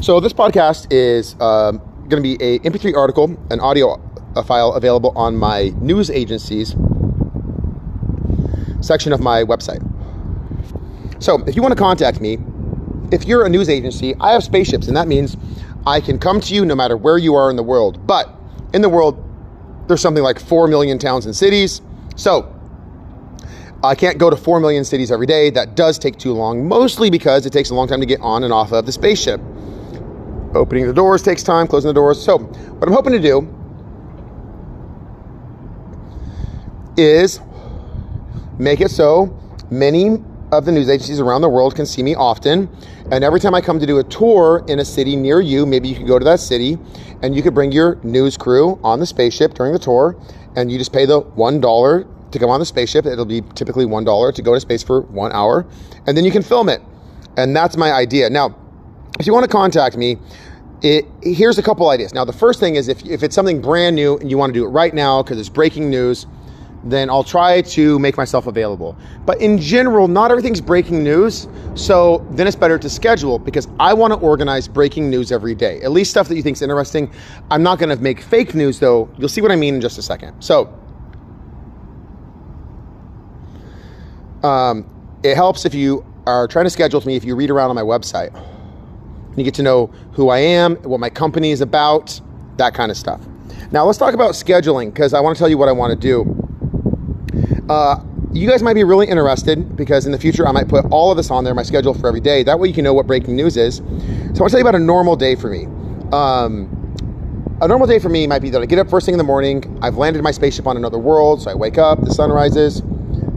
So this podcast is um, going to be a MP3 article, an audio a file available on my news agency's section of my website. So if you want to contact me, if you're a news agency, I have spaceships, and that means I can come to you no matter where you are in the world. But in the world, there's something like 4 million towns and cities. So I can't go to 4 million cities every day. That does take too long, mostly because it takes a long time to get on and off of the spaceship. Opening the doors takes time, closing the doors. So, what I'm hoping to do is make it so many of the news agencies around the world can see me often. And every time I come to do a tour in a city near you, maybe you could go to that city and you could bring your news crew on the spaceship during the tour and you just pay the $1 to come on the spaceship. It'll be typically $1 to go to space for one hour and then you can film it. And that's my idea. Now, if you want to contact me, it, here's a couple ideas. Now, the first thing is if, if it's something brand new and you want to do it right now because it's breaking news, then I'll try to make myself available. But in general, not everything's breaking news. So then it's better to schedule because I want to organize breaking news every day. At least stuff that you think is interesting. I'm not going to make fake news though. You'll see what I mean in just a second. So um, it helps if you are trying to schedule with me if you read around on my website. You get to know who I am, what my company is about, that kind of stuff. Now let's talk about scheduling because I want to tell you what I want to do. Uh, you guys might be really interested because in the future I might put all of this on there, my schedule for every day. That way you can know what breaking news is. So I want to tell you about a normal day for me. Um, a normal day for me might be that I get up first thing in the morning, I've landed my spaceship on another world, so I wake up, the sun rises,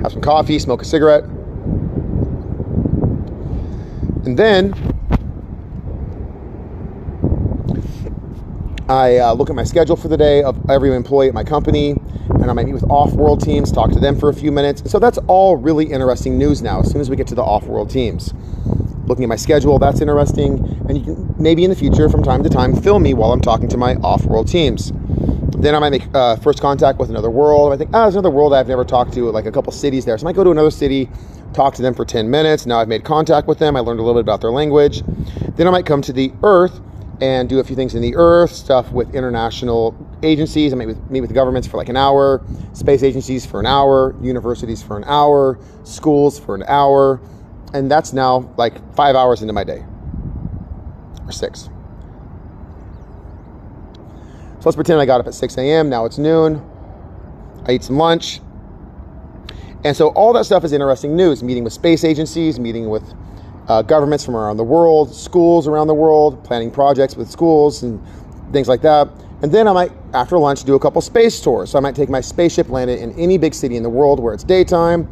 have some coffee, smoke a cigarette, and then I uh, look at my schedule for the day of every employee at my company, and I might meet with off-world teams, talk to them for a few minutes. So that's all really interesting news now. As soon as we get to the off-world teams, looking at my schedule, that's interesting, and you can maybe in the future, from time to time, film me while I'm talking to my off-world teams. Then I might make uh, first contact with another world. I think, oh, there's another world I've never talked to, like a couple cities there. So I might go to another city, talk to them for 10 minutes. Now I've made contact with them. I learned a little bit about their language. Then I might come to the Earth and do a few things in the earth, stuff with international agencies. I meet with, meet with governments for like an hour, space agencies for an hour, universities for an hour, schools for an hour. And that's now like five hours into my day, or six. So let's pretend I got up at 6 a.m. Now it's noon. I eat some lunch. And so all that stuff is interesting news. Meeting with space agencies, meeting with uh, governments from around the world, schools around the world, planning projects with schools and things like that. And then I might, after lunch, do a couple space tours. So I might take my spaceship, land it in any big city in the world where it's daytime.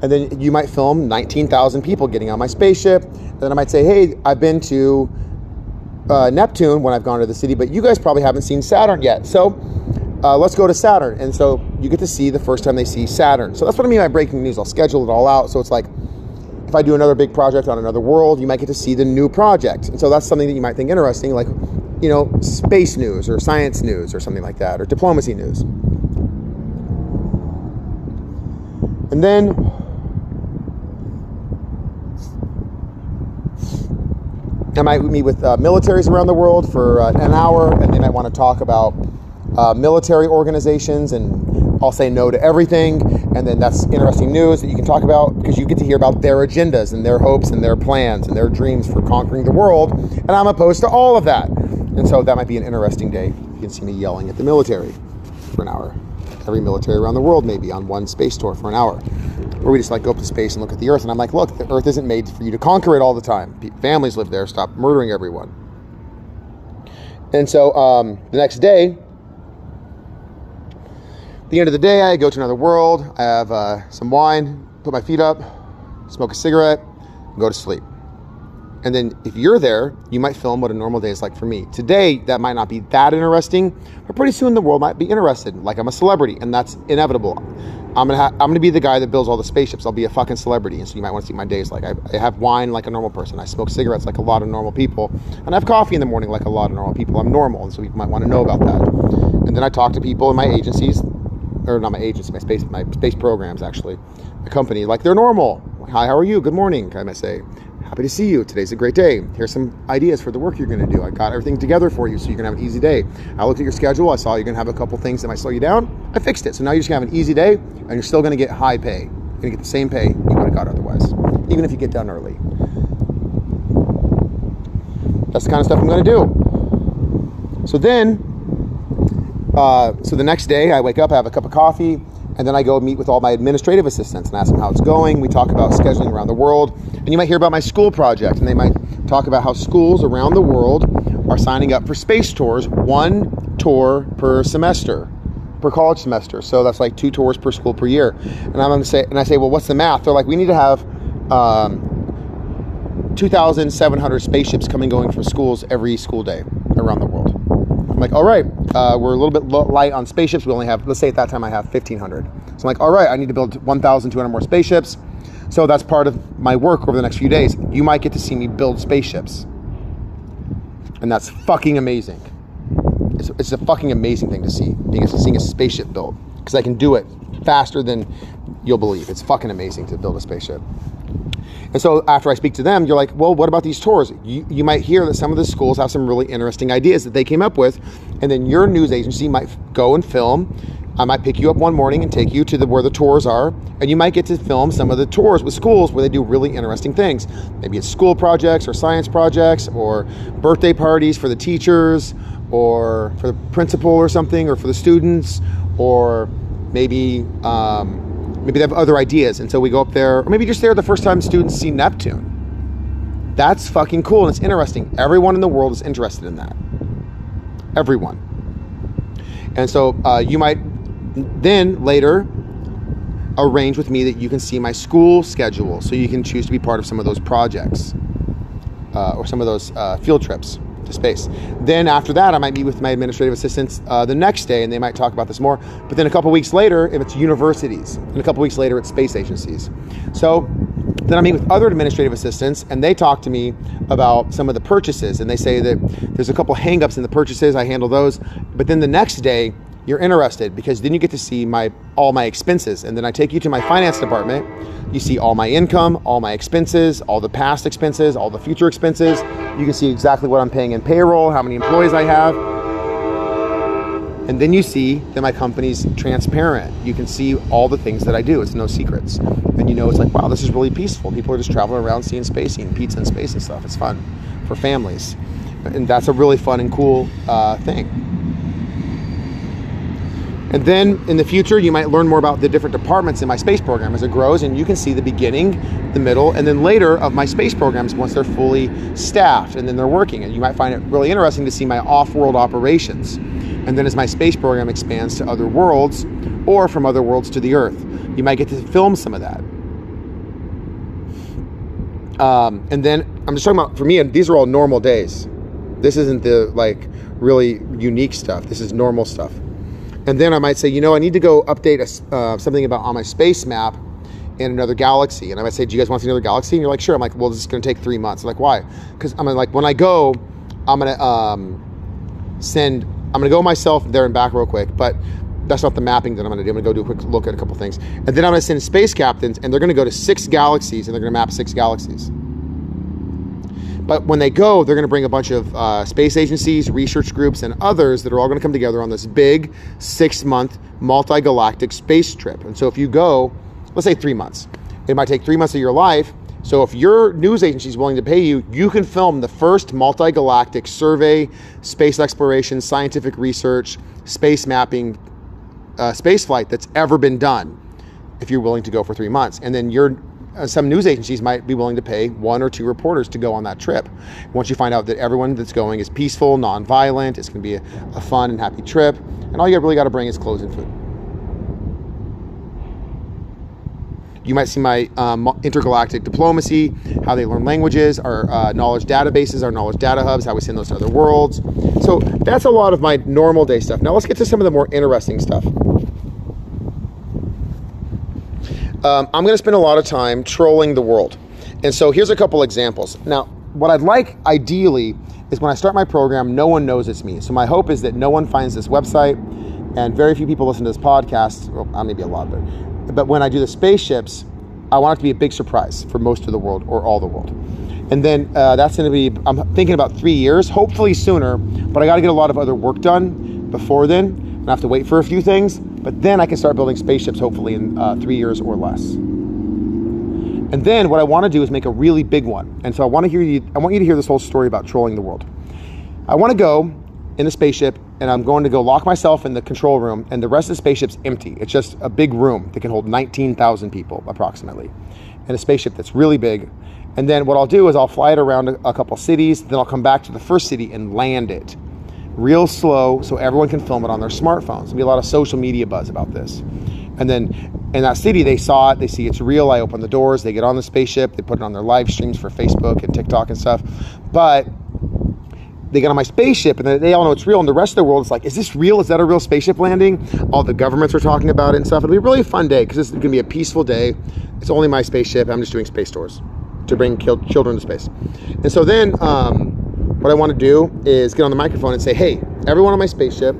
And then you might film 19,000 people getting on my spaceship. And then I might say, hey, I've been to uh, Neptune when I've gone to the city, but you guys probably haven't seen Saturn yet. So uh, let's go to Saturn. And so you get to see the first time they see Saturn. So that's what I mean by breaking news. I'll schedule it all out. So it's like, if I do another big project on another world, you might get to see the new project. And so that's something that you might think interesting, like, you know, space news or science news or something like that, or diplomacy news. And then I might meet with uh, militaries around the world for uh, an hour, and they might want to talk about uh, military organizations and I'll say no to everything, and then that's interesting news that you can talk about because you get to hear about their agendas and their hopes and their plans and their dreams for conquering the world, and I'm opposed to all of that. And so that might be an interesting day. You can see me yelling at the military for an hour. Every military around the world, maybe on one space tour for an hour. Or we just like go up to space and look at the Earth, and I'm like, look, the Earth isn't made for you to conquer it all the time. Families live there. Stop murdering everyone. And so um, the next day, the end of the day, I go to another world. I have uh, some wine, put my feet up, smoke a cigarette, go to sleep. And then if you're there, you might film what a normal day is like for me. Today, that might not be that interesting, but pretty soon the world might be interested. Like I'm a celebrity, and that's inevitable. I'm gonna ha- I'm gonna be the guy that builds all the spaceships. I'll be a fucking celebrity, and so you might want to see my days like I, I have wine like a normal person. I smoke cigarettes like a lot of normal people, and I have coffee in the morning like a lot of normal people. I'm normal, and so you might want to know about that. And then I talk to people in my agencies or not my agency, my space, my space programs actually, my company, like they're normal. Hi, how are you? Good morning, I might say. Happy to see you. Today's a great day. Here's some ideas for the work you're going to do. I got everything together for you so you can have an easy day. I looked at your schedule. I saw you're going to have a couple things that might slow you down. I fixed it. So now you're just going to have an easy day and you're still going to get high pay. You're going to get the same pay you would have got otherwise, even if you get done early. That's the kind of stuff I'm going to do. So then, uh, so the next day I wake up, I have a cup of coffee, and then I go meet with all my administrative assistants and ask them how it's going. We talk about scheduling around the world. And you might hear about my school project, and they might talk about how schools around the world are signing up for space tours, one tour per semester, per college semester. So that's like two tours per school per year. And I'm to say, and I say, well, what's the math? They're like, we need to have um, 2,700 spaceships coming going from schools every school day around the world. I'm like, all right, uh, we're a little bit light on spaceships. We only have, let's say at that time I have 1,500. So I'm like, all right, I need to build 1,200 more spaceships. So that's part of my work over the next few days. You might get to see me build spaceships. And that's fucking amazing. It's, it's a fucking amazing thing to see, being seeing a spaceship built. Because I can do it faster than you'll believe. It's fucking amazing to build a spaceship. And so after I speak to them, you're like, well, what about these tours? You, you might hear that some of the schools have some really interesting ideas that they came up with, and then your news agency might go and film. I might pick you up one morning and take you to the where the tours are, and you might get to film some of the tours with schools where they do really interesting things. Maybe it's school projects or science projects or birthday parties for the teachers or for the principal or something or for the students or maybe um, Maybe they have other ideas. And so we go up there, or maybe just there the first time students see Neptune. That's fucking cool and it's interesting. Everyone in the world is interested in that. Everyone. And so uh, you might then later arrange with me that you can see my school schedule so you can choose to be part of some of those projects uh, or some of those uh, field trips to space. Then after that, I might meet with my administrative assistants uh, the next day, and they might talk about this more. But then a couple weeks later, if it's universities, and a couple weeks later, it's space agencies. So then I meet with other administrative assistants, and they talk to me about some of the purchases, and they say that there's a couple hangups in the purchases. I handle those, but then the next day you're interested because then you get to see my all my expenses. And then I take you to my finance department. You see all my income all my expenses all the past expenses all the future expenses. You can see exactly what I'm paying in payroll how many employees I have. And then you see that my company's transparent. You can see all the things that I do. It's no secrets. And you know it's like wow this is really peaceful. People are just traveling around seeing space eating pizza and space and stuff. It's fun for families. And that's a really fun and cool uh, thing and then in the future, you might learn more about the different departments in my space program as it grows, and you can see the beginning, the middle, and then later of my space programs once they're fully staffed and then they're working. And you might find it really interesting to see my off world operations. And then as my space program expands to other worlds or from other worlds to the Earth, you might get to film some of that. Um, and then I'm just talking about for me, and these are all normal days. This isn't the like really unique stuff. This is normal stuff. And then I might say, you know, I need to go update a, uh, something about on my space map in another galaxy. And I might say, do you guys want to see another galaxy? And you're like, sure. I'm like, well, this is going to take three months. I'm like, why? Because I'm like, when I go, I'm going to um, send, I'm going to go myself there and back real quick. But that's not the mapping that I'm going to do. I'm going to go do a quick look at a couple things. And then I'm going to send space captains, and they're going to go to six galaxies, and they're going to map six galaxies. But when they go, they're going to bring a bunch of uh, space agencies, research groups, and others that are all going to come together on this big six month multi galactic space trip. And so if you go, let's say three months, it might take three months of your life. So if your news agency is willing to pay you, you can film the first multi galactic survey, space exploration, scientific research, space mapping, uh, space flight that's ever been done if you're willing to go for three months. And then your uh, some news agencies might be willing to pay one or two reporters to go on that trip. Once you find out that everyone that's going is peaceful, non-violent, it's going to be a, a fun and happy trip, and all you really got to bring is clothes and food. You might see my um, intergalactic diplomacy, how they learn languages, our uh, knowledge databases, our knowledge data hubs, how we send those to other worlds. So that's a lot of my normal day stuff. Now let's get to some of the more interesting stuff. Um, I'm going to spend a lot of time trolling the world. And so here's a couple examples. Now, what I'd like ideally is when I start my program, no one knows it's me. So my hope is that no one finds this website and very few people listen to this podcast, well, uh, maybe a lot, but, but when I do the spaceships, I want it to be a big surprise for most of the world or all the world. And then uh, that's going to be, I'm thinking about three years, hopefully sooner, but I got to get a lot of other work done before then. And I have to wait for a few things, but then I can start building spaceships hopefully in uh, three years or less. And then what I want to do is make a really big one. And so I want to hear you, I want you to hear this whole story about trolling the world. I want to go in a spaceship and I'm going to go lock myself in the control room, and the rest of the spaceship's empty. It's just a big room that can hold 19,000 people approximately, and a spaceship that's really big. And then what I'll do is I'll fly it around a, a couple cities, then I'll come back to the first city and land it real slow so everyone can film it on their smartphones. There'll be a lot of social media buzz about this. And then in that city, they saw it, they see it's real. I open the doors, they get on the spaceship, they put it on their live streams for Facebook and TikTok and stuff. But they get on my spaceship and they all know it's real. And the rest of the world is like, is this real? Is that a real spaceship landing? All the governments are talking about it and stuff. It'll be a really fun day because it's going to be a peaceful day. It's only my spaceship. I'm just doing space tours to bring children to space. And so then um, what I want to do is get on the microphone and say, hey, everyone on my spaceship,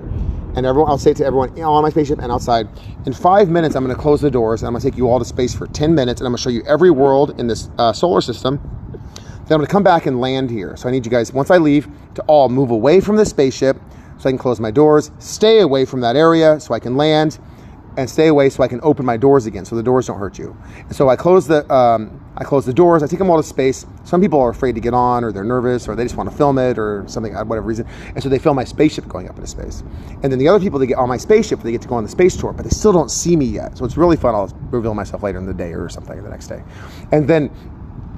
and everyone, I'll say to everyone on my spaceship and outside, in five minutes, I'm going to close the doors and I'm going to take you all to space for 10 minutes and I'm going to show you every world in this uh, solar system then I'm gonna come back and land here. So I need you guys, once I leave, to all move away from the spaceship so I can close my doors, stay away from that area so I can land, and stay away so I can open my doors again so the doors don't hurt you. And so I close the um, I close the doors. I take them all to space. Some people are afraid to get on, or they're nervous, or they just want to film it, or something, uh, whatever reason. And so they film my spaceship going up into space. And then the other people they get on my spaceship, they get to go on the space tour, but they still don't see me yet. So it's really fun. I'll reveal myself later in the day or something the next day. And then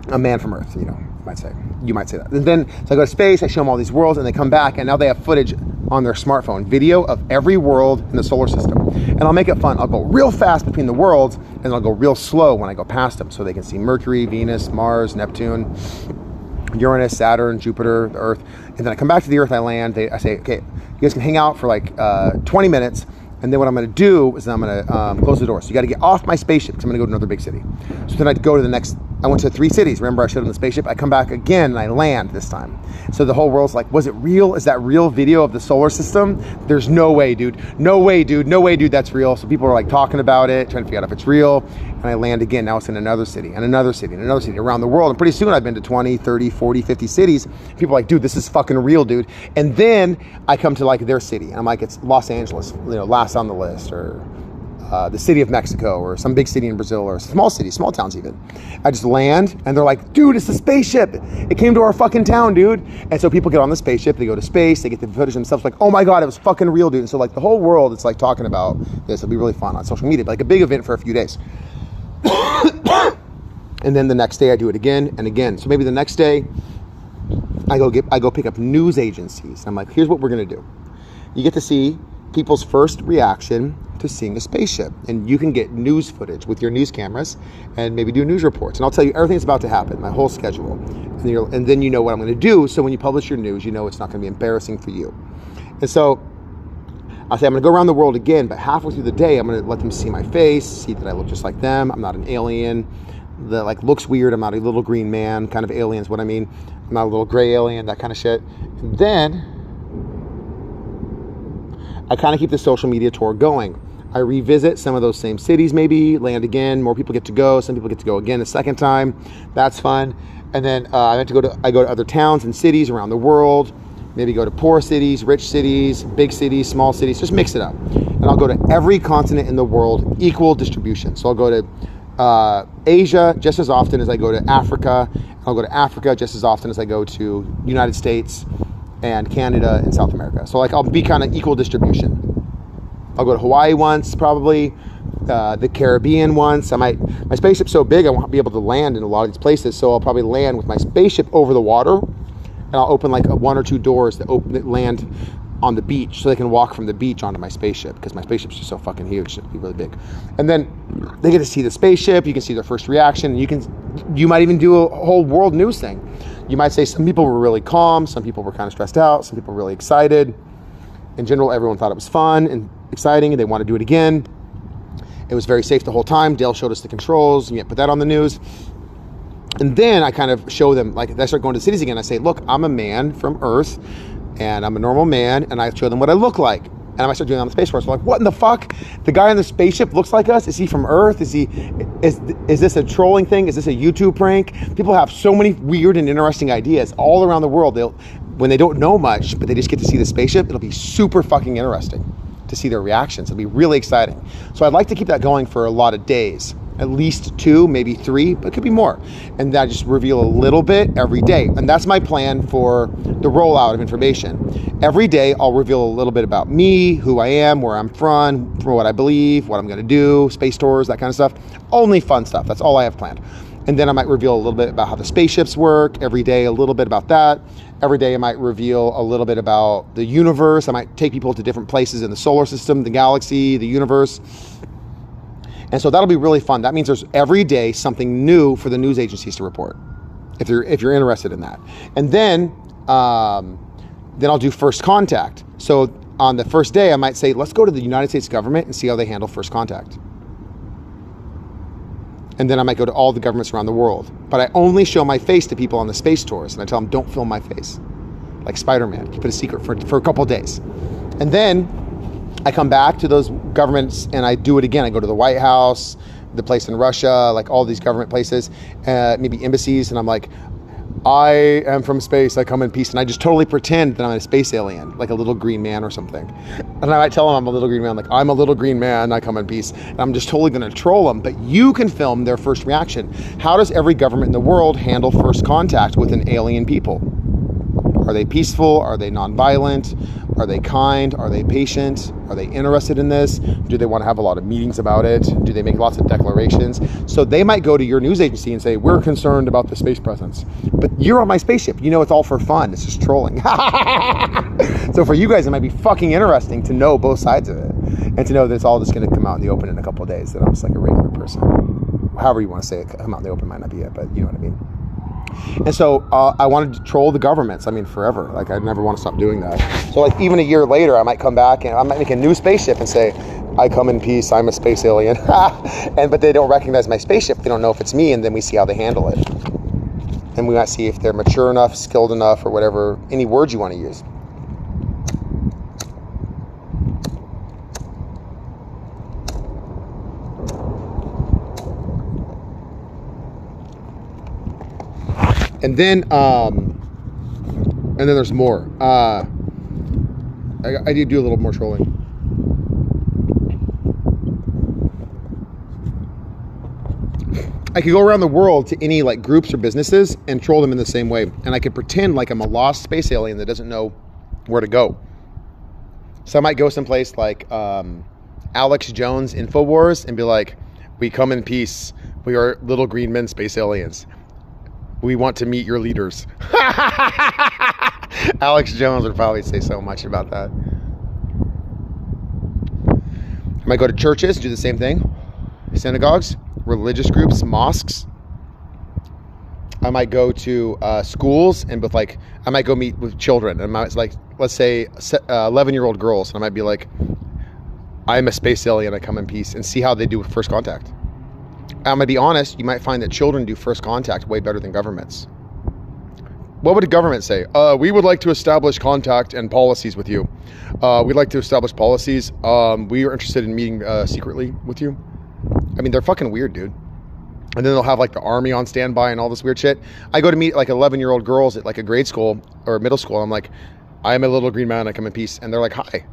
a man from Earth, you know, might say. You might say that. And then, so I go to space, I show them all these worlds, and they come back, and now they have footage on their smartphone, video of every world in the solar system. And I'll make it fun. I'll go real fast between the worlds, and I'll go real slow when I go past them, so they can see Mercury, Venus, Mars, Neptune, Uranus, Saturn, Jupiter, the Earth. And then I come back to the Earth, I land, they, I say, okay, you guys can hang out for like uh, 20 minutes, and then what I'm going to do is I'm going to um, close the door. So you got to get off my spaceship because I'm going to go to another big city. So then I'd go to the next. I went to three cities. Remember, I showed them the spaceship. I come back again and I land this time. So the whole world's like, was it real? Is that real video of the solar system? There's no way, dude. No way, dude. No way, dude. That's real. So people are like talking about it, trying to figure out if it's real. And I land again. Now it's in another city, and another city, and another city around the world. And pretty soon I've been to 20, 30, 40, 50 cities. People are like, dude, this is fucking real, dude. And then I come to like their city, and I'm like, it's Los Angeles, you know, last on the list, or uh, the city of Mexico or some big city in Brazil or small city, small towns even. I just land and they're like, dude, it's a spaceship. It came to our fucking town, dude. And so people get on the spaceship, they go to space, they get the footage themselves, like, oh my God, it was fucking real, dude. And so like the whole world, it's like talking about this. It'll be really fun on social media, like a big event for a few days. and then the next day I do it again and again. So maybe the next day I go get I go pick up news agencies. I'm like, here's what we're gonna do. You get to see people's first reaction to seeing a spaceship. And you can get news footage with your news cameras and maybe do news reports. And I'll tell you everything that's about to happen, my whole schedule. And, and then you know what I'm going to do. So when you publish your news, you know it's not going to be embarrassing for you. And so I say I'm going to go around the world again, but halfway through the day, I'm going to let them see my face, see that I look just like them. I'm not an alien that like looks weird. I'm not a little green man kind of aliens. what I mean. I'm not a little gray alien, that kind of shit. And then I kind of keep the social media tour going. I revisit some of those same cities, maybe land again. More people get to go. Some people get to go again a second time. That's fun. And then uh, I went to go to I go to other towns and cities around the world. Maybe go to poor cities, rich cities, big cities, small cities. Just mix it up. And I'll go to every continent in the world, equal distribution. So I'll go to uh, Asia just as often as I go to Africa. I'll go to Africa just as often as I go to United States and Canada and South America. So like I'll be kind of equal distribution. I'll go to Hawaii once, probably. Uh, the Caribbean once. I might. My spaceship's so big, I won't be able to land in a lot of these places. So I'll probably land with my spaceship over the water, and I'll open like one or two doors that open that land on the beach, so they can walk from the beach onto my spaceship because my spaceship's just so fucking huge. It'll be really big, and then they get to see the spaceship. You can see their first reaction. You can, you might even do a whole world news thing. You might say some people were really calm, some people were kind of stressed out, some people were really excited. In general, everyone thought it was fun and exciting, they want to do it again. It was very safe the whole time. Dale showed us the controls, yet put that on the news. And then I kind of show them, like, I start going to cities again. I say, look, I'm a man from Earth, and I'm a normal man, and I show them what I look like. and I start doing it on the space force. Like, what in the fuck? The guy on the spaceship looks like us. Is he from Earth? Is he? Is is this a trolling thing? Is this a YouTube prank? People have so many weird and interesting ideas all around the world. They'll when they don't know much, but they just get to see the spaceship. It'll be super fucking interesting to see their reactions. It'll be really exciting. So I'd like to keep that going for a lot of days at least two, maybe three, but it could be more. And I just reveal a little bit every day. And that's my plan for the rollout of information. Every day, I'll reveal a little bit about me, who I am, where I'm from, for what I believe, what I'm going to do, space tours, that kind of stuff. Only fun stuff. That's all I have planned. And then I might reveal a little bit about how the spaceships work. Every day, a little bit about that. Every day, I might reveal a little bit about the universe. I might take people to different places in the solar system, the galaxy, the universe and so that'll be really fun. That means there's every day something new for the news agencies to report, if you're if you're interested in that. And then um, then I'll do first contact. So on the first day, I might say, let's go to the United States government and see how they handle first contact. And then I might go to all the governments around the world. But I only show my face to people on the space tours, and I tell them, don't film my face. Like Spider Man, keep it a secret for, for a couple days. And then I come back to those governments and I do it again. I go to the White House, the place in Russia, like all these government places, uh, maybe embassies, and I'm like, I am from space. I come in peace, and I just totally pretend that I'm a space alien, like a little green man or something. And I might tell them I'm a little green man, like I'm a little green man. I come in peace, and I'm just totally going to troll them. But you can film their first reaction. How does every government in the world handle first contact with an alien people? Are they peaceful? Are they nonviolent? Are they kind? Are they patient? Are they interested in this? Do they want to have a lot of meetings about it? Do they make lots of declarations? So they might go to your news agency and say, We're concerned about the space presence. But you're on my spaceship. You know it's all for fun. It's just trolling. so for you guys, it might be fucking interesting to know both sides of it and to know that it's all just going to come out in the open in a couple days, that I'm just like a regular person. However you want to say it, come out in the open might not be it, but you know what I mean. And so uh, I wanted to troll the governments. I mean, forever. Like I never want to stop doing that. So like even a year later, I might come back and I might make a new spaceship and say, "I come in peace. I'm a space alien." and but they don't recognize my spaceship. They don't know if it's me, and then we see how they handle it. And we might see if they're mature enough, skilled enough, or whatever any words you want to use. And then um, and then there's more. Uh, I, I do do a little more trolling. I could go around the world to any like groups or businesses and troll them in the same way, and I could pretend like I'm a lost space alien that doesn't know where to go. So I might go someplace like um, Alex Jones Infowars and be like, "We come in peace. We are little green men, space aliens." We want to meet your leaders. Alex Jones would probably say so much about that. I might go to churches, do the same thing. Synagogues, religious groups, mosques. I might go to uh, schools and with like, I might go meet with children. And it's like, let's say, 11 uh, year old girls. And I might be like, I'm a space alien. I come in peace and see how they do with first contact. I'm gonna be honest, you might find that children do first contact way better than governments. What would a government say? Uh, we would like to establish contact and policies with you. Uh, we'd like to establish policies. Um, we are interested in meeting uh, secretly with you. I mean, they're fucking weird, dude. And then they'll have like the army on standby and all this weird shit. I go to meet like 11 year old girls at like a grade school or middle school. I'm like, I am a little green man. I come in peace. And they're like, hi.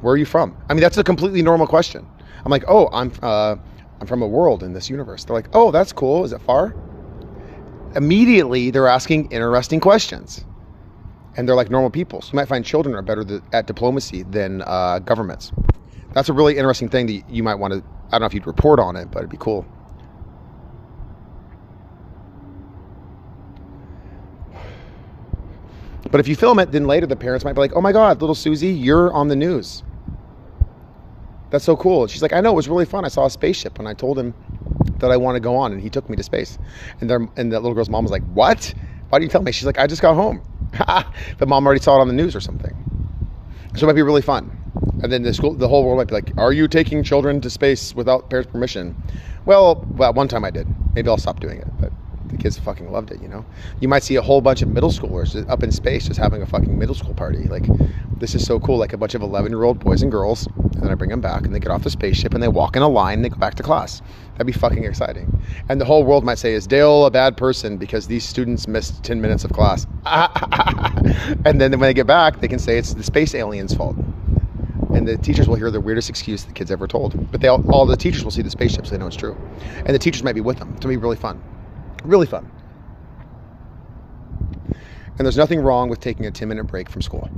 Where are you from? I mean, that's a completely normal question. I'm like, oh, I'm uh, I'm from a world in this universe. They're like, oh, that's cool. Is it far? Immediately, they're asking interesting questions. And they're like normal people. So you might find children are better at diplomacy than uh, governments. That's a really interesting thing that you might want to, I don't know if you'd report on it, but it'd be cool. But if you film it, then later the parents might be like, oh my God, little Susie, you're on the news. That's so cool. And she's like, I know, it was really fun. I saw a spaceship and I told him that I want to go on and he took me to space. And there, and that little girl's mom was like, What? Why did you tell me? She's like, I just got home. but mom already saw it on the news or something. So it might be really fun. And then the school, the whole world might be like, "Are you taking children to space without parents' permission?" Well, well, one time I did. Maybe I'll stop doing it. But the kids fucking loved it. You know, you might see a whole bunch of middle schoolers up in space just having a fucking middle school party. Like, this is so cool, like a bunch of 11 year old boys and girls, and then I bring them back and they get off the spaceship and they walk in a line and they go back to class. That'd be fucking exciting. And the whole world might say, is Dale a bad person because these students missed 10 minutes of class? and then when they get back, they can say it's the space aliens' fault. And the teachers will hear the weirdest excuse the kids ever told. But they all, all the teachers will see the spaceship so they know it's true. And the teachers might be with them. It's to be really fun. Really fun. And there's nothing wrong with taking a 10 minute break from school.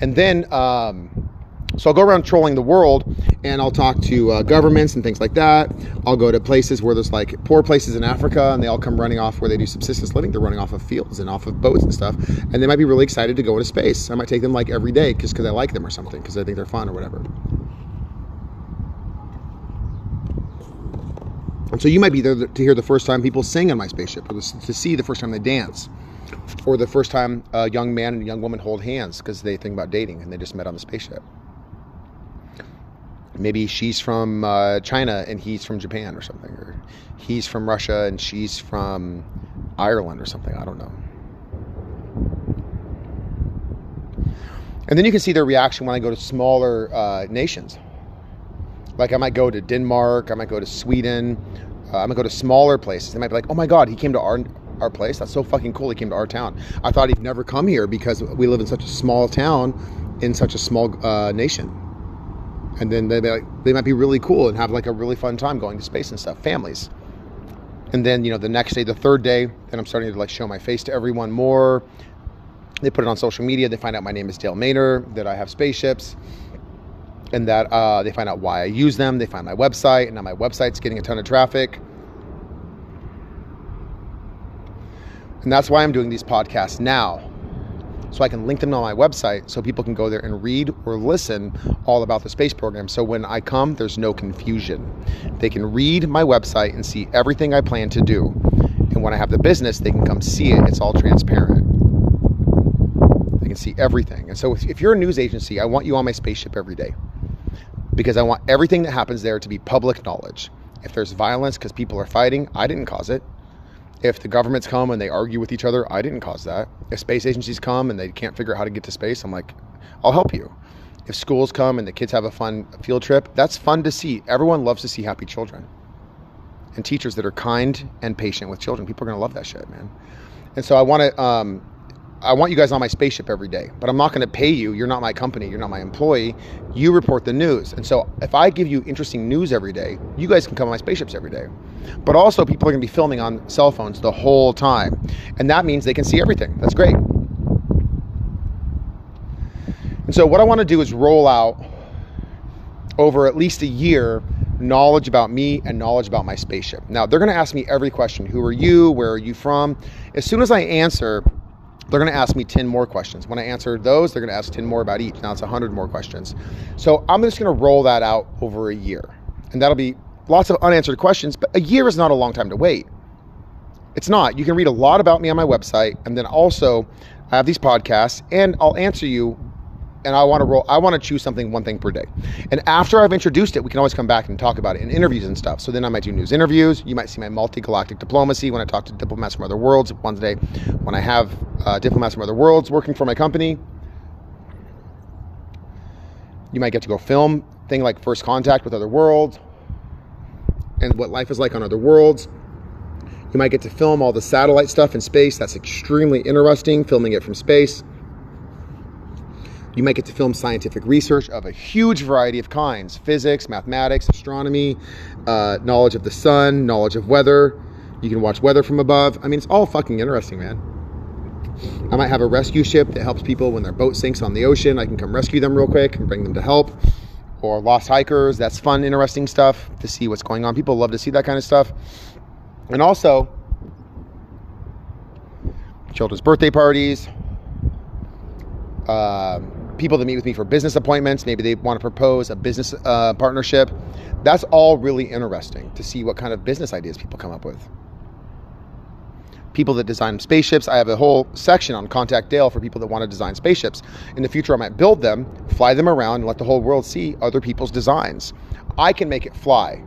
And then, um, so I'll go around trolling the world and I'll talk to uh, governments and things like that. I'll go to places where there's like poor places in Africa and they all come running off where they do subsistence living. They're running off of fields and off of boats and stuff. And they might be really excited to go into space. I might take them like every day because I like them or something, because I think they're fun or whatever. And so you might be there to hear the first time people sing on my spaceship or to see the first time they dance or the first time a young man and a young woman hold hands because they think about dating and they just met on the spaceship. Maybe she's from uh, China and he's from Japan or something, or he's from Russia and she's from Ireland or something. I don't know. And then you can see their reaction when I go to smaller uh, nations. Like I might go to Denmark, I might go to Sweden, uh, I might go to smaller places. They might be like, "Oh my God, he came to our our place. That's so fucking cool. He came to our town. I thought he'd never come here because we live in such a small town in such a small uh, nation. And then they like, they might be really cool and have like a really fun time going to space and stuff. Families. And then you know the next day, the third day, then I'm starting to like show my face to everyone more. They put it on social media. They find out my name is Dale Maynor, that I have spaceships, and that uh, they find out why I use them. They find my website, and now my website's getting a ton of traffic. And that's why I'm doing these podcasts now. So I can link them on my website so people can go there and read or listen all about the space program. So when I come, there's no confusion. They can read my website and see everything I plan to do. And when I have the business, they can come see it. It's all transparent. They can see everything. And so if, if you're a news agency, I want you on my spaceship every day because I want everything that happens there to be public knowledge. If there's violence because people are fighting, I didn't cause it. If the governments come and they argue with each other, I didn't cause that. If space agencies come and they can't figure out how to get to space, I'm like, I'll help you. If schools come and the kids have a fun field trip, that's fun to see. Everyone loves to see happy children and teachers that are kind and patient with children. People are going to love that shit, man. And so I want to um, I want you guys on my spaceship every day, but I'm not going to pay you. You're not my company. You're not my employee. You report the news. And so if I give you interesting news every day, you guys can come on my spaceships every day. But also, people are going to be filming on cell phones the whole time. And that means they can see everything. That's great. And so, what I want to do is roll out over at least a year knowledge about me and knowledge about my spaceship. Now, they're going to ask me every question Who are you? Where are you from? As soon as I answer, they're going to ask me 10 more questions. When I answer those, they're going to ask 10 more about each. Now it's 100 more questions. So I'm just going to roll that out over a year. And that'll be lots of unanswered questions, but a year is not a long time to wait. It's not. You can read a lot about me on my website. And then also, I have these podcasts, and I'll answer you and I want to roll. I want to choose something, one thing per day. And after I've introduced it, we can always come back and talk about it in interviews and stuff. So then I might do news interviews. You might see my multi-galactic diplomacy when I talk to diplomats from other worlds. One day, when I have uh, diplomats from other worlds working for my company, you might get to go film thing like first contact with other worlds and what life is like on other worlds. You might get to film all the satellite stuff in space. That's extremely interesting, filming it from space. You might get to film scientific research of a huge variety of kinds physics, mathematics, astronomy, uh, knowledge of the sun, knowledge of weather. You can watch weather from above. I mean, it's all fucking interesting, man. I might have a rescue ship that helps people when their boat sinks on the ocean. I can come rescue them real quick and bring them to help. Or lost hikers. That's fun, interesting stuff to see what's going on. People love to see that kind of stuff. And also, children's birthday parties. Um, people that meet with me for business appointments. Maybe they want to propose a business uh, partnership. That's all really interesting to see what kind of business ideas people come up with. People that design spaceships. I have a whole section on Contact Dale for people that want to design spaceships. In the future, I might build them, fly them around, and let the whole world see other people's designs. I can make it fly.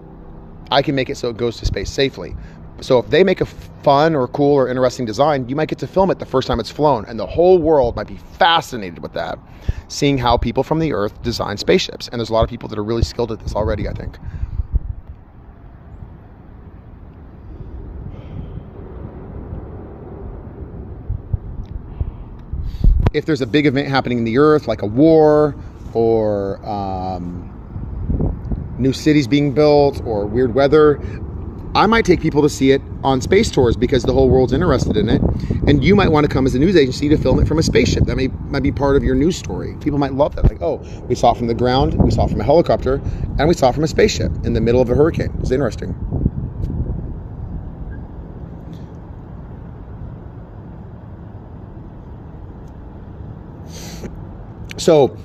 I can make it so it goes to space safely. So if they make a fun or cool or interesting design, you might get to film it the first time it's flown, and the whole world might be fascinated with that, seeing how people from the Earth design spaceships. And there's a lot of people that are really skilled at this already, I think. If there's a big event happening in the Earth, like a war or um, new cities being built or weird weather, I might take people to see it on space tours because the whole world's interested in it. And you might want to come as a news agency to film it from a spaceship. That may, might be part of your news story. People might love that. Like, oh, we saw it from the ground, we saw it from a helicopter, and we saw it from a spaceship in the middle of a hurricane. It's interesting. So,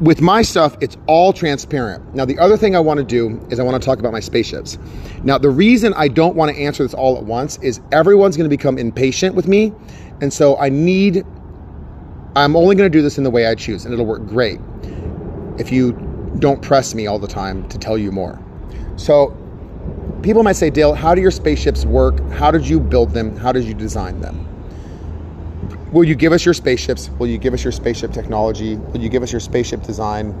with my stuff, it's all transparent. Now, the other thing I want to do is I want to talk about my spaceships. Now, the reason I don't want to answer this all at once is everyone's going to become impatient with me. And so I need, I'm only going to do this in the way I choose, and it'll work great if you don't press me all the time to tell you more. So, people might say, Dale, how do your spaceships work? How did you build them? How did you design them? Will you give us your spaceships? Will you give us your spaceship technology? Will you give us your spaceship design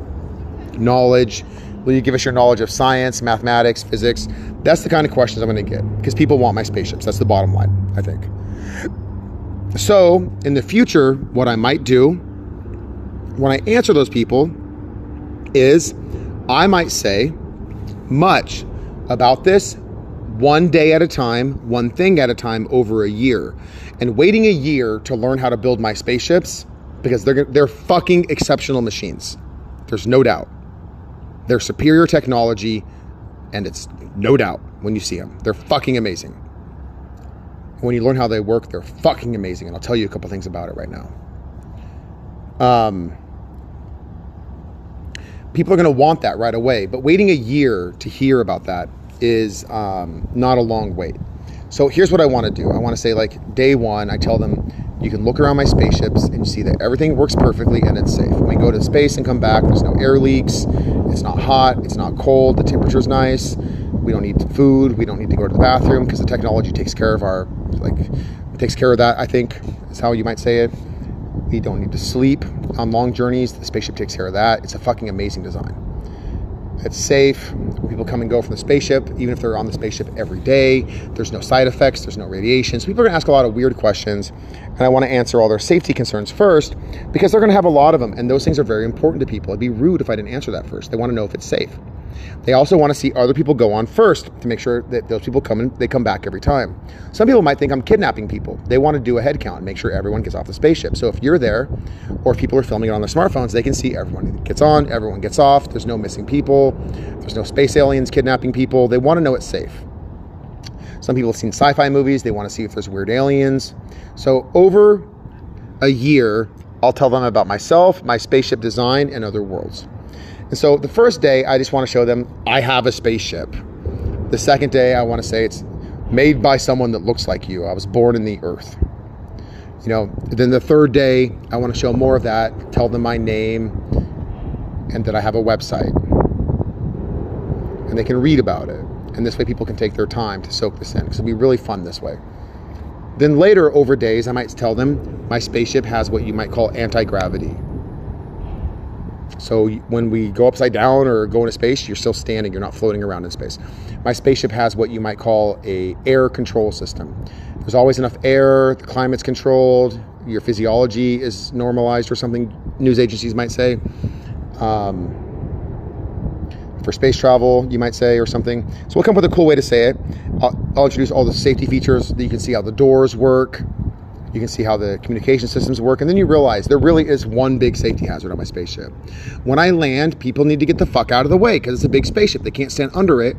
knowledge? Will you give us your knowledge of science, mathematics, physics? That's the kind of questions I'm going to get because people want my spaceships. That's the bottom line, I think. So, in the future, what I might do when I answer those people is I might say much about this one day at a time, one thing at a time over a year. And waiting a year to learn how to build my spaceships because they're they're fucking exceptional machines. There's no doubt. They're superior technology and it's no doubt when you see them. They're fucking amazing. When you learn how they work, they're fucking amazing and I'll tell you a couple things about it right now. Um people are going to want that right away, but waiting a year to hear about that is um, not a long wait. So here's what I want to do. I want to say like day one, I tell them you can look around my spaceships and see that everything works perfectly and it's safe. When we go to space and come back, there's no air leaks. It's not hot. It's not cold. The temperature's nice. We don't need food. We don't need to go to the bathroom because the technology takes care of our like takes care of that. I think is how you might say it. We don't need to sleep on long journeys. The spaceship takes care of that. It's a fucking amazing design. It's safe. People come and go from the spaceship, even if they're on the spaceship every day. There's no side effects, there's no radiation. So people are going to ask a lot of weird questions, and I want to answer all their safety concerns first because they're going to have a lot of them, and those things are very important to people. It'd be rude if I didn't answer that first. They want to know if it's safe. They also want to see other people go on first to make sure that those people come and they come back every time. Some people might think I'm kidnapping people. They want to do a head count and make sure everyone gets off the spaceship. So if you're there or if people are filming it on their smartphones, they can see everyone gets on, everyone gets off. There's no missing people. There's no space aliens kidnapping people. They want to know it's safe. Some people have seen sci-fi movies. They want to see if there's weird aliens. So over a year, I'll tell them about myself, my spaceship design, and other worlds. And so the first day, I just want to show them I have a spaceship. The second day, I want to say it's made by someone that looks like you. I was born in the earth. You know, then the third day, I want to show more of that, tell them my name, and that I have a website. And they can read about it. And this way, people can take their time to soak this in because it'll be really fun this way. Then later, over days, I might tell them my spaceship has what you might call anti gravity. So when we go upside down or go into space, you're still standing. You're not floating around in space. My spaceship has what you might call a air control system. There's always enough air. The climate's controlled. Your physiology is normalized, or something. News agencies might say. Um, for space travel, you might say, or something. So we'll come up with a cool way to say it. I'll, I'll introduce all the safety features that you can see how the doors work, you can see how the communication systems work, and then you realize there really is one big safety hazard on my spaceship. When I land, people need to get the fuck out of the way because it's a big spaceship. They can't stand under it,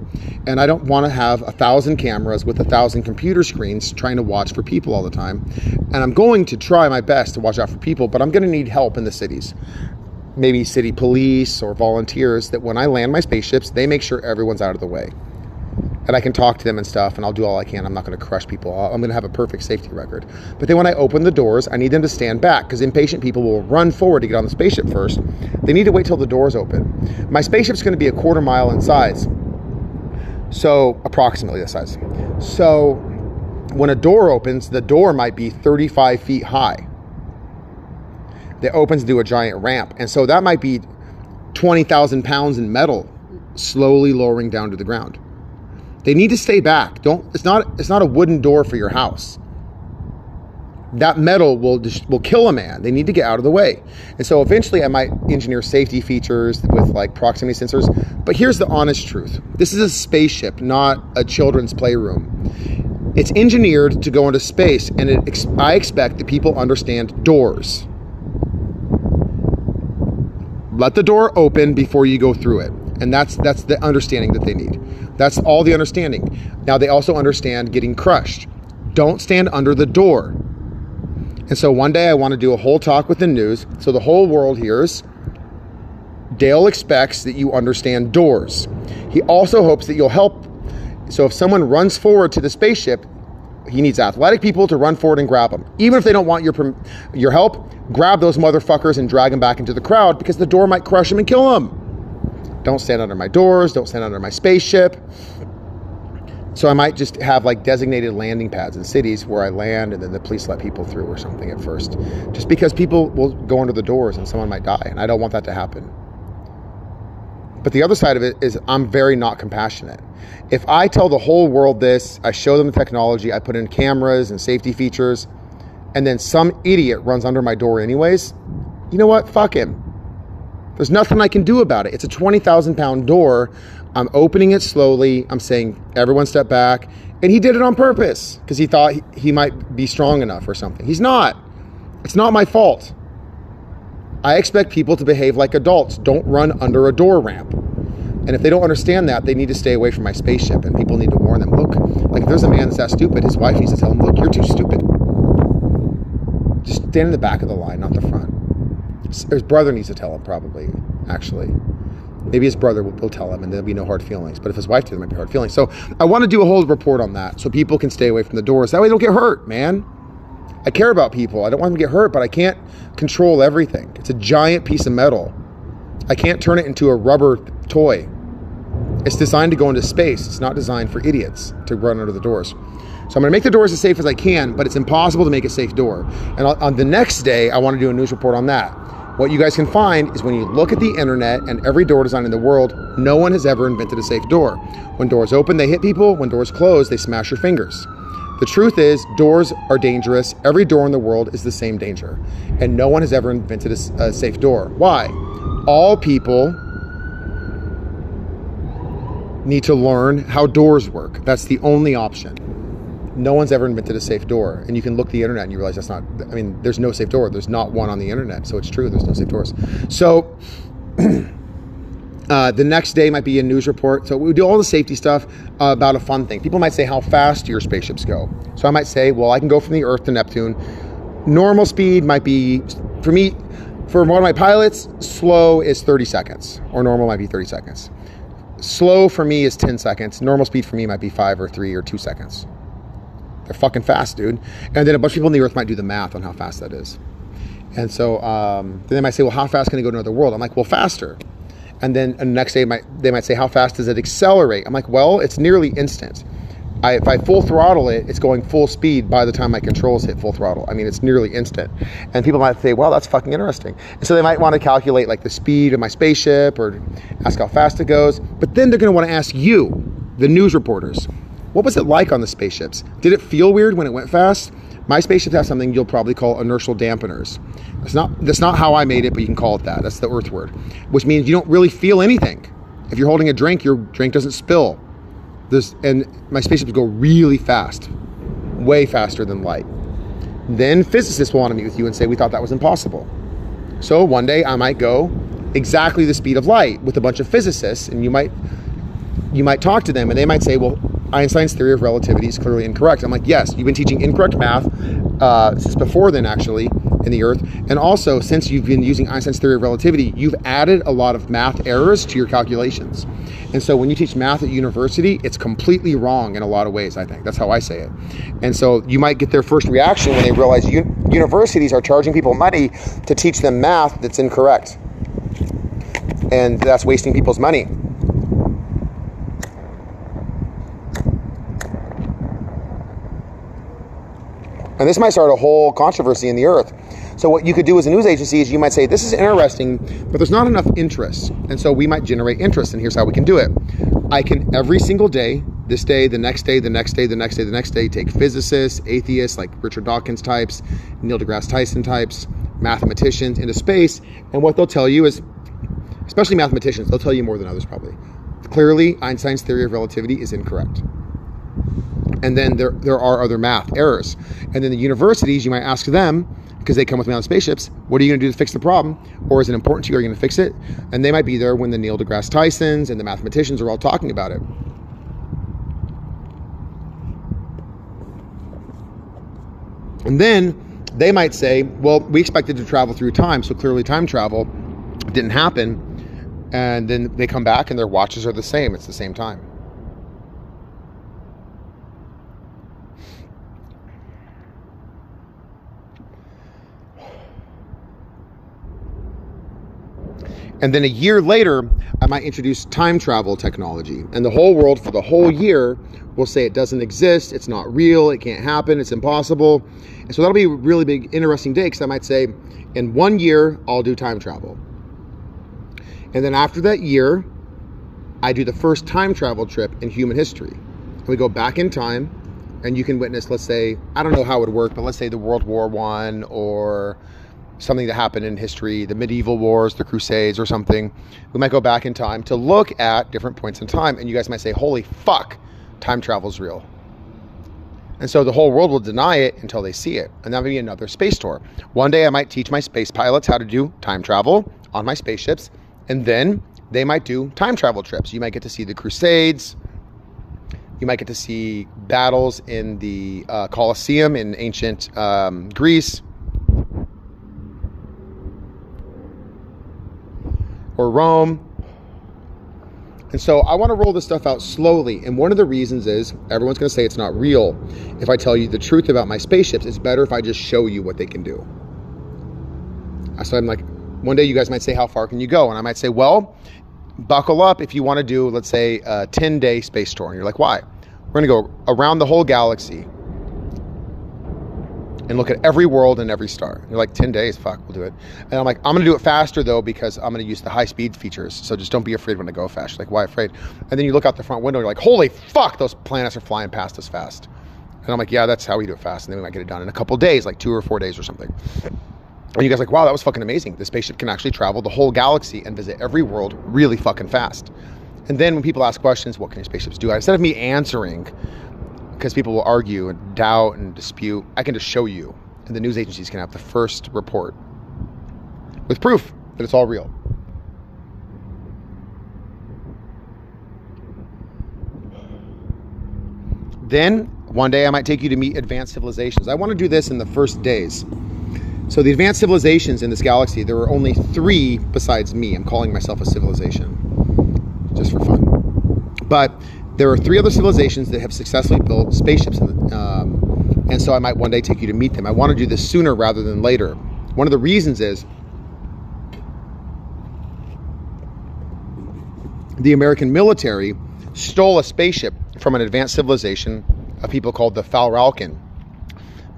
and I don't want to have a thousand cameras with a thousand computer screens trying to watch for people all the time. And I'm going to try my best to watch out for people, but I'm going to need help in the cities. Maybe city police or volunteers that when I land my spaceships, they make sure everyone's out of the way and I can talk to them and stuff, and I'll do all I can. I'm not going to crush people. I'm going to have a perfect safety record. But then when I open the doors, I need them to stand back because impatient people will run forward to get on the spaceship first. They need to wait till the doors open. My spaceship's going to be a quarter mile in size. So, approximately the size. So, when a door opens, the door might be 35 feet high. That opens to a giant ramp. And so that might be 20,000 pounds in metal slowly lowering down to the ground. They need to stay back. Don't it's not it's not a wooden door for your house. That metal will will kill a man. They need to get out of the way. And so eventually I might engineer safety features with like proximity sensors. But here's the honest truth. This is a spaceship, not a children's playroom. It's engineered to go into space and it, I expect that people understand doors. Let the door open before you go through it. And that's that's the understanding that they need. That's all the understanding. Now they also understand getting crushed. Don't stand under the door. And so one day I want to do a whole talk with the news so the whole world hears Dale expects that you understand doors. He also hopes that you'll help. So if someone runs forward to the spaceship, he needs athletic people to run forward and grab them. Even if they don't want your your help, grab those motherfuckers and drag them back into the crowd because the door might crush them and kill them. Don't stand under my doors. Don't stand under my spaceship. So I might just have like designated landing pads in cities where I land and then the police let people through or something at first. Just because people will go under the doors and someone might die. And I don't want that to happen. But the other side of it is I'm very not compassionate. If I tell the whole world this, I show them the technology, I put in cameras and safety features, and then some idiot runs under my door anyways, you know what? Fuck him. There's nothing I can do about it. It's a 20,000 pound door. I'm opening it slowly. I'm saying, everyone step back. And he did it on purpose because he thought he might be strong enough or something. He's not. It's not my fault. I expect people to behave like adults. Don't run under a door ramp. And if they don't understand that, they need to stay away from my spaceship. And people need to warn them look, like if there's a man that's that stupid, his wife needs to tell him, look, you're too stupid. Just stand in the back of the line, not the front. His brother needs to tell him, probably, actually. Maybe his brother will, will, tell him and there'll be no hard feelings. But if his wife did, there might be hard feelings. So I want to do a whole report on that so people can stay away from the doors. That way they don't get hurt, man. I care about people. I don't want them to get hurt, but I can't control everything. It's a giant piece of metal. I can't turn it into a rubber toy. It's designed to go into space. It's not designed for idiots to run under the doors. So I'm going to make the doors as safe as I can, but it's impossible to make a safe door. And on the next day, I want to do a news report on that. What you guys can find is when you look at the internet and every door design in the world, no one has ever invented a safe door. When doors open, they hit people. When doors close, they smash your fingers. The truth is, doors are dangerous. Every door in the world is the same danger. And no one has ever invented a, a safe door. Why? All people need to learn how doors work. That's the only option no one's ever invented a safe door. And you can look the internet and you realize that's not, I mean, there's no safe door. There's not one on the internet. So it's true, there's no safe doors. So uh, the next day might be a news report. So we do all the safety stuff uh, about a fun thing. People might say, How fast your spaceships go? So I might say, Well, I can go from the Earth to Neptune. Normal speed might be, for me, for one of my pilots, slow is 30 seconds, or normal might be 30 seconds. Slow for me is 10 seconds. Normal speed for me might be five or three or two seconds. They're fucking fast, dude. And then a bunch of people on the earth might do the math on how fast that is. And so um, then they might say, well, how fast can they go to another world? I'm like, well, faster. And then the next day might, they might say, how fast does it accelerate? I'm like, well, it's nearly instant. I, if I full throttle it, it's going full speed by the time my controls hit full throttle. I mean, it's nearly instant. And people might say, well, that's fucking interesting. And so they might want to calculate like the speed of my spaceship or ask how fast it goes. But then they're going to want to ask you, the news reporters, what was it like on the spaceships? Did it feel weird when it went fast? My spaceships have something you'll probably call inertial dampeners. That's not that's not how I made it, but you can call it that. That's the Earth word, which means you don't really feel anything. If you're holding a drink, your drink doesn't spill. This and my spaceships go really fast, way faster than light. Then physicists will want to meet with you and say we thought that was impossible. So one day I might go exactly the speed of light with a bunch of physicists, and you might you might talk to them, and they might say, well Einstein's theory of relativity is clearly incorrect. I'm like, yes, you've been teaching incorrect math uh, since before then, actually, in the Earth. And also, since you've been using Einstein's theory of relativity, you've added a lot of math errors to your calculations. And so when you teach math at university, it's completely wrong in a lot of ways, I think. That's how I say it. And so you might get their first reaction when they realize universities are charging people money to teach them math that's incorrect. And that's wasting people's money. And this might start a whole controversy in the earth. So what you could do as a news agency is you might say, this is interesting, but there's not enough interest. And so we might generate interest, and here's how we can do it. I can every single day, this day, the next day, the next day, the next day, the next day, take physicists, atheists like Richard Dawkins types, Neil deGrasse Tyson types, mathematicians into space, and what they'll tell you is, especially mathematicians, they'll tell you more than others probably. Clearly, Einstein's theory of relativity is incorrect and then there there are other math errors. And then the universities, you might ask them because they come with me on spaceships. What are you going to do to fix the problem, or is it important to you? Are you going to fix it? And they might be there when the Neil deGrasse Tysons and the mathematicians are all talking about it. And then they might say, well, we expected to travel through time, so clearly time travel didn't happen. And then they come back and their watches are the same. It's the same time. And then a year later, I might introduce time travel technology. And the whole world for the whole year will say it doesn't exist, it's not real, it can't happen, it's impossible. And so that'll be a really big, interesting day because I might say, in one year, I'll do time travel. And then after that year, I do the first time travel trip in human history. We go back in time and you can witness, let's say, I don't know how it would work, but let's say the World War One or something that happened in history, the medieval wars, the crusades or something. We might go back in time to look at different points in time and you guys might say, "Holy fuck, time travel's real." And so the whole world will deny it until they see it. And that would be another space tour. One day I might teach my space pilots how to do time travel on my spaceships and then they might do time travel trips. You might get to see the crusades, you might get to see battles in the uh, Colosseum in ancient um, Greece. Or Rome. And so I want to roll this stuff out slowly. And one of the reasons is everyone's going to say it's not real. If I tell you the truth about my spaceships, it's better if I just show you what they can do. So I'm like, one day you guys might say, How far can you go? And I might say, Well, buckle up if you want to do, let's say, a 10 day space tour. And you're like, Why? We're going to go around the whole galaxy and look at every world and every star. You're like, 10 days, fuck, we'll do it. And I'm like, I'm gonna do it faster though, because I'm gonna use the high speed features. So just don't be afraid when I go fast. Like, why afraid? And then you look out the front window, you're like, holy fuck, those planets are flying past us fast. And I'm like, yeah, that's how we do it fast. And then we might get it done in a couple days, like two or four days or something. And you guys like, wow, that was fucking amazing. The spaceship can actually travel the whole galaxy and visit every world really fucking fast. And then when people ask questions, what can your spaceships do? Instead of me answering, because people will argue and doubt and dispute, I can just show you and the news agencies can have the first report with proof that it's all real. Then one day I might take you to meet advanced civilizations. I want to do this in the first days. So the advanced civilizations in this galaxy, there are only three besides me. I'm calling myself a civilization, just for fun. But there are three other civilizations that have successfully built spaceships the, um, and so I might one day take you to meet them. I want to do this sooner rather than later. One of the reasons is the American military stole a spaceship from an advanced civilization of people called the Falralkin,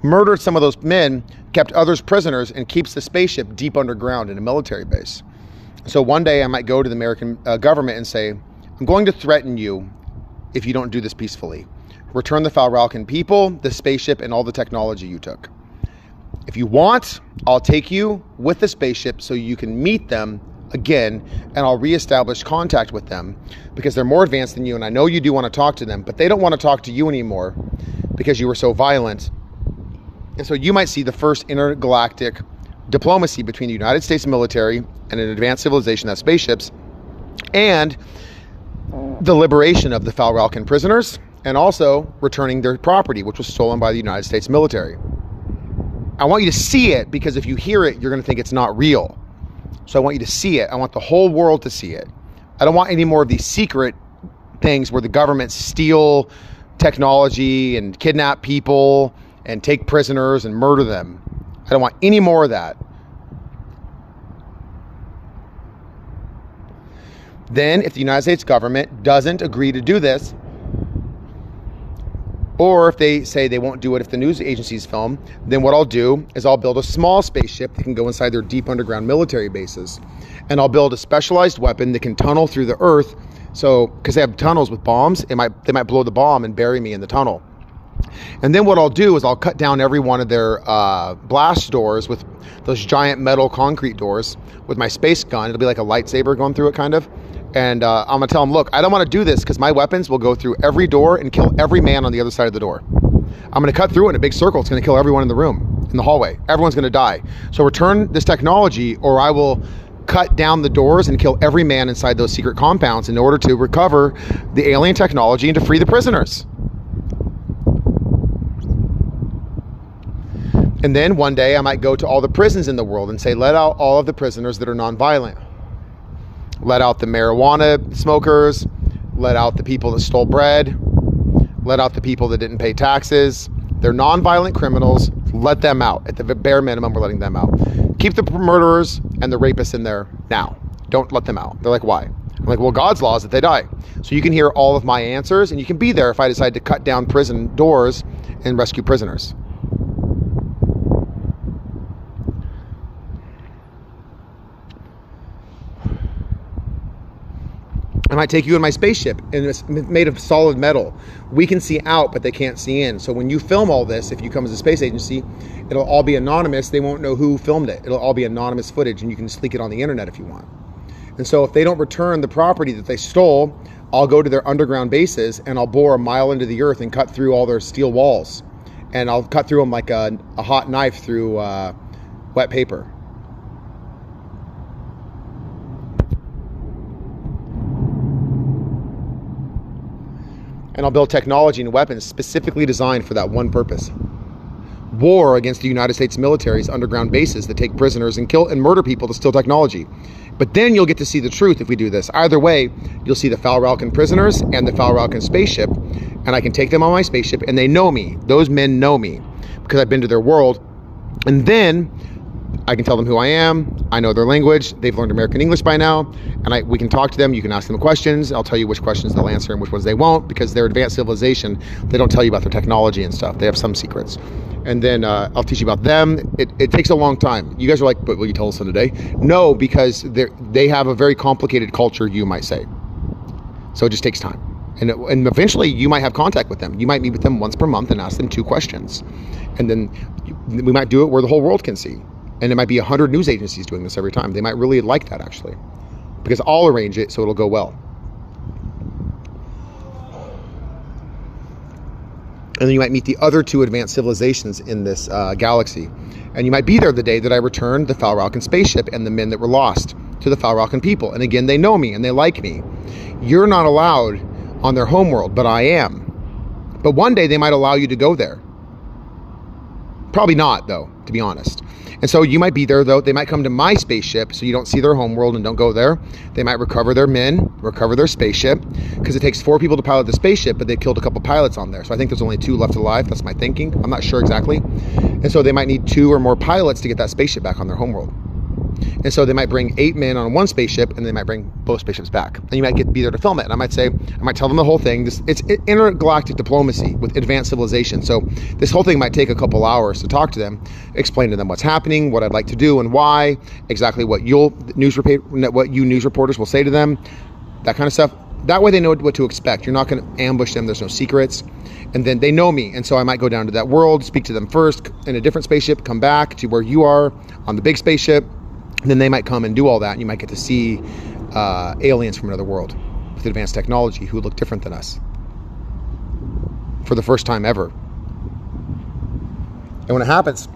murdered some of those men, kept others prisoners, and keeps the spaceship deep underground in a military base. So one day I might go to the American uh, government and say, I'm going to threaten you if you don't do this peacefully. Return the Falralkin people, the spaceship, and all the technology you took. If you want, I'll take you with the spaceship so you can meet them again and I'll reestablish contact with them because they're more advanced than you and I know you do want to talk to them, but they don't want to talk to you anymore because you were so violent. And so you might see the first intergalactic diplomacy between the United States military and an advanced civilization that spaceships and the liberation of the Falralkin prisoners and also returning their property, which was stolen by the United States military. I want you to see it because if you hear it, you're going to think it's not real. So I want you to see it. I want the whole world to see it. I don't want any more of these secret things where the government steal technology and kidnap people and take prisoners and murder them. I don't want any more of that. Then, if the United States government doesn't agree to do this, Or if they say they won't do it if the news agencies film, then what I'll do is I'll build a small spaceship that can go inside their deep underground military bases. And I'll build a specialized weapon that can tunnel through the earth. So, because they have tunnels with bombs, it might they might blow the bomb and bury me in the tunnel. And then what I'll do is I'll cut down every one of their uh, blast doors with those giant metal concrete doors with my space gun. It'll be like a lightsaber going through it, kind of. And uh, I'm gonna tell them, look, I don't want to do this because my weapons will go through every door and kill every man on the other side of the door. I'm gonna cut through in a big circle. It's gonna kill everyone in the room, in the hallway. Everyone's gonna die. So return this technology, or I will cut down the doors and kill every man inside those secret compounds in order to recover the alien technology and to free the prisoners. And then one day I might go to all the prisons in the world and say, let out all of the prisoners that are nonviolent. Let out the marijuana smokers, let out the people that stole bread, let out the people that didn't pay taxes. They're nonviolent criminals. Let them out. At the bare minimum, we're letting them out. Keep the murderers and the rapists in there now. Don't let them out. They're like, why? I'm like, well, God's law is that they die. So you can hear all of my answers and you can be there if I decide to cut down prison doors and rescue prisoners. I might take you in my spaceship, and it's made of solid metal. We can see out, but they can't see in. So when you film all this, if you come as a space agency, it'll all be anonymous. They won't know who filmed it. It'll all be anonymous footage, and you can just leak it on the internet if you want. And so if they don't return the property that they stole, I'll go to their underground bases and I'll bore a mile into the earth and cut through all their steel walls. And I'll cut through them like a, a hot knife through uh, wet paper. And I'll build technology and weapons specifically designed for that one purpose. War against the United States military's underground bases that take prisoners and kill and murder people to steal technology. But then you'll get to see the truth if we do this. Either way, you'll see the Falralkin prisoners and the Falralkin spaceship, and I can take them on my spaceship, and they know me. Those men know me because I've been to their world. And then I can tell them who I am. I know their language. They've learned American English by now, and I, we can talk to them. You can ask them questions. I'll tell you which questions they'll answer and which ones they won't because they're advanced civilization. They don't tell you about their technology and stuff. They have some secrets, and then uh, I'll teach you about them. It, it takes a long time. You guys are like, but will you tell us in a day? No, because they have a very complicated culture. You might say, so it just takes time. And, it, and eventually you might have contact with them. You might meet with them once per month and ask them two questions. And then we might do it where the whole world can see and it might be 100 news agencies doing this every time. They might really like that actually, because I'll arrange it so it'll go well. And then you might meet the other two advanced civilizations in this uh, galaxy. And you might be there the day that I return the Falralkin spaceship and the men that were lost to the Falralkin people. And again, they know me and they like me. You're not allowed on their homeworld, but I am. But one day they might allow you to go there. Probably not, though, to be honest. And so you might be there though. They might come to my spaceship so you don't see their homeworld and don't go there. They might recover their men, recover their spaceship, because it takes four people to pilot the spaceship, but they killed a couple pilots on there. So I think there's only two left alive. That's my thinking. I'm not sure exactly. And so they might need two or more pilots to get that spaceship back on their homeworld. And so they might bring eight men on one spaceship and they might bring both spaceships back. And you might get be there to film it. And I might say, I might tell them the whole thing. This it's intergalactic diplomacy with advanced civilization. So this whole thing might take a couple hours to talk to them, explain to them what's happening, what I'd like to do and why, exactly what you'll news what you news reporters will say to them, that kind of stuff. That way they know what to expect. You're not going to ambush them. There's no secrets. And then they know me. And so I might go down to that world, speak to them first in a different spaceship, come back to where you are on the big spaceship then they might come and do all that, and you might get to see uh, aliens from another world with advanced technology who look different than us for the first time ever. And when it happens,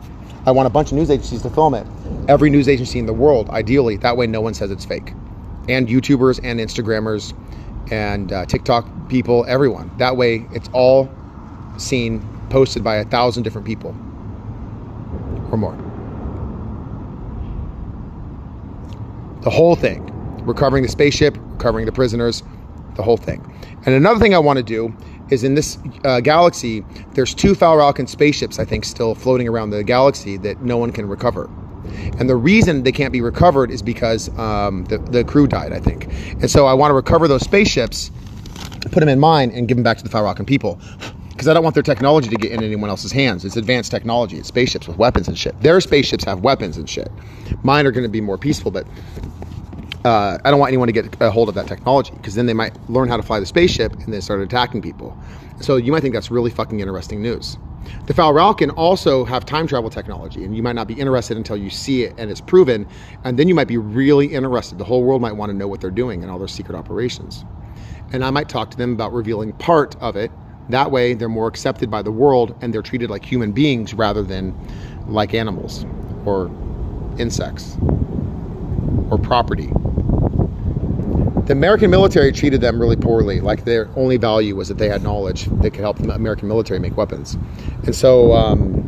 I want a bunch of news agencies to film it. Every news agency in the world, ideally. That way, no one says it's fake. And YouTubers and Instagrammers and uh, TikTok people, everyone. That way, it's all seen, posted by a thousand different people or more. The whole thing recovering the spaceship, recovering the prisoners, the whole thing. And another thing I want to do is in this uh, galaxy, there's two Falralkin spaceships, I think, still floating around the galaxy that no one can recover. And the reason they can't be recovered is because um, the, the crew died, I think. And so I want to recover those spaceships, put them in mine, and give them back to the Falralkin people. Because I don't want their technology to get in anyone else's hands. It's advanced technology. It's spaceships with weapons and shit. Their spaceships have weapons and shit. Mine are going to be more peaceful, but uh, I don't want anyone to get a hold of that technology because then they might learn how to fly the spaceship and then start attacking people. So you might think that's really fucking interesting news. The Falralkin also have time travel technology, and you might not be interested until you see it and it's proven, and then you might be really interested. The whole world might want to know what they're doing and all their secret operations. And I might talk to them about revealing part of it. That way, they're more accepted by the world and they're treated like human beings rather than like animals or insects or property. The American military treated them really poorly. Like their only value was that they had knowledge that could help the American military make weapons. And so um,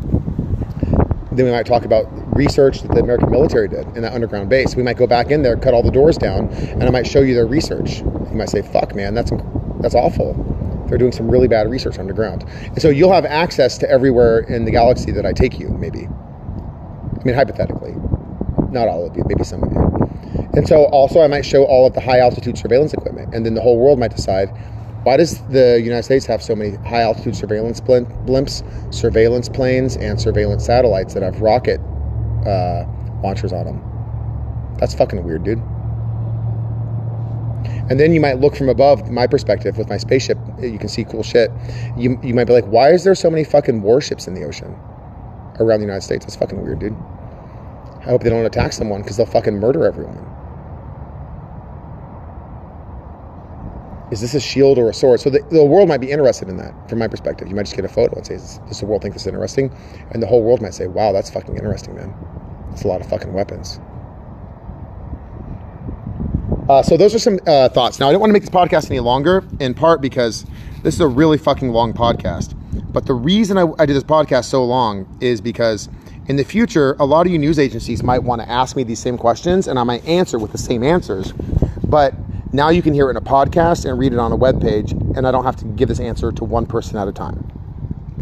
then we might talk about research that the American military did in that underground base. We might go back in there, cut all the doors down, and I might show you their research. You might say, "Fuck, man, that's that's awful." They're doing some really bad research underground, and so you'll have access to everywhere in the galaxy that I take you. Maybe, I mean, hypothetically, not all of you, maybe some of you. And so also I might show all of the high altitude surveillance equipment, and then the whole world might decide why does the United States have so many high altitude surveillance blimps, surveillance planes, and surveillance satellites that have rocket uh, launchers on them? That's fucking weird, dude. And then you might look from above, my perspective with my spaceship, you can see cool shit. You, you might be like, why is there so many fucking warships in the ocean around the United States? That's fucking weird, dude. I hope they don't attack someone because they'll fucking murder everyone. Is this a shield or a sword? So the, the world might be interested in that from my perspective. You might just get a photo and say, Does the world think this is interesting? And the whole world might say, Wow, that's fucking interesting, man. That's a lot of fucking weapons. Uh, so those are some uh, thoughts. Now I don't want to make this podcast any longer, in part because this is a really fucking long podcast. But the reason I, I did this podcast so long is because in the future, a lot of you news agencies might want to ask me these same questions and I might answer with the same answers. But now you can hear it in a podcast and read it on a web page, and I don't have to give this answer to one person at a time.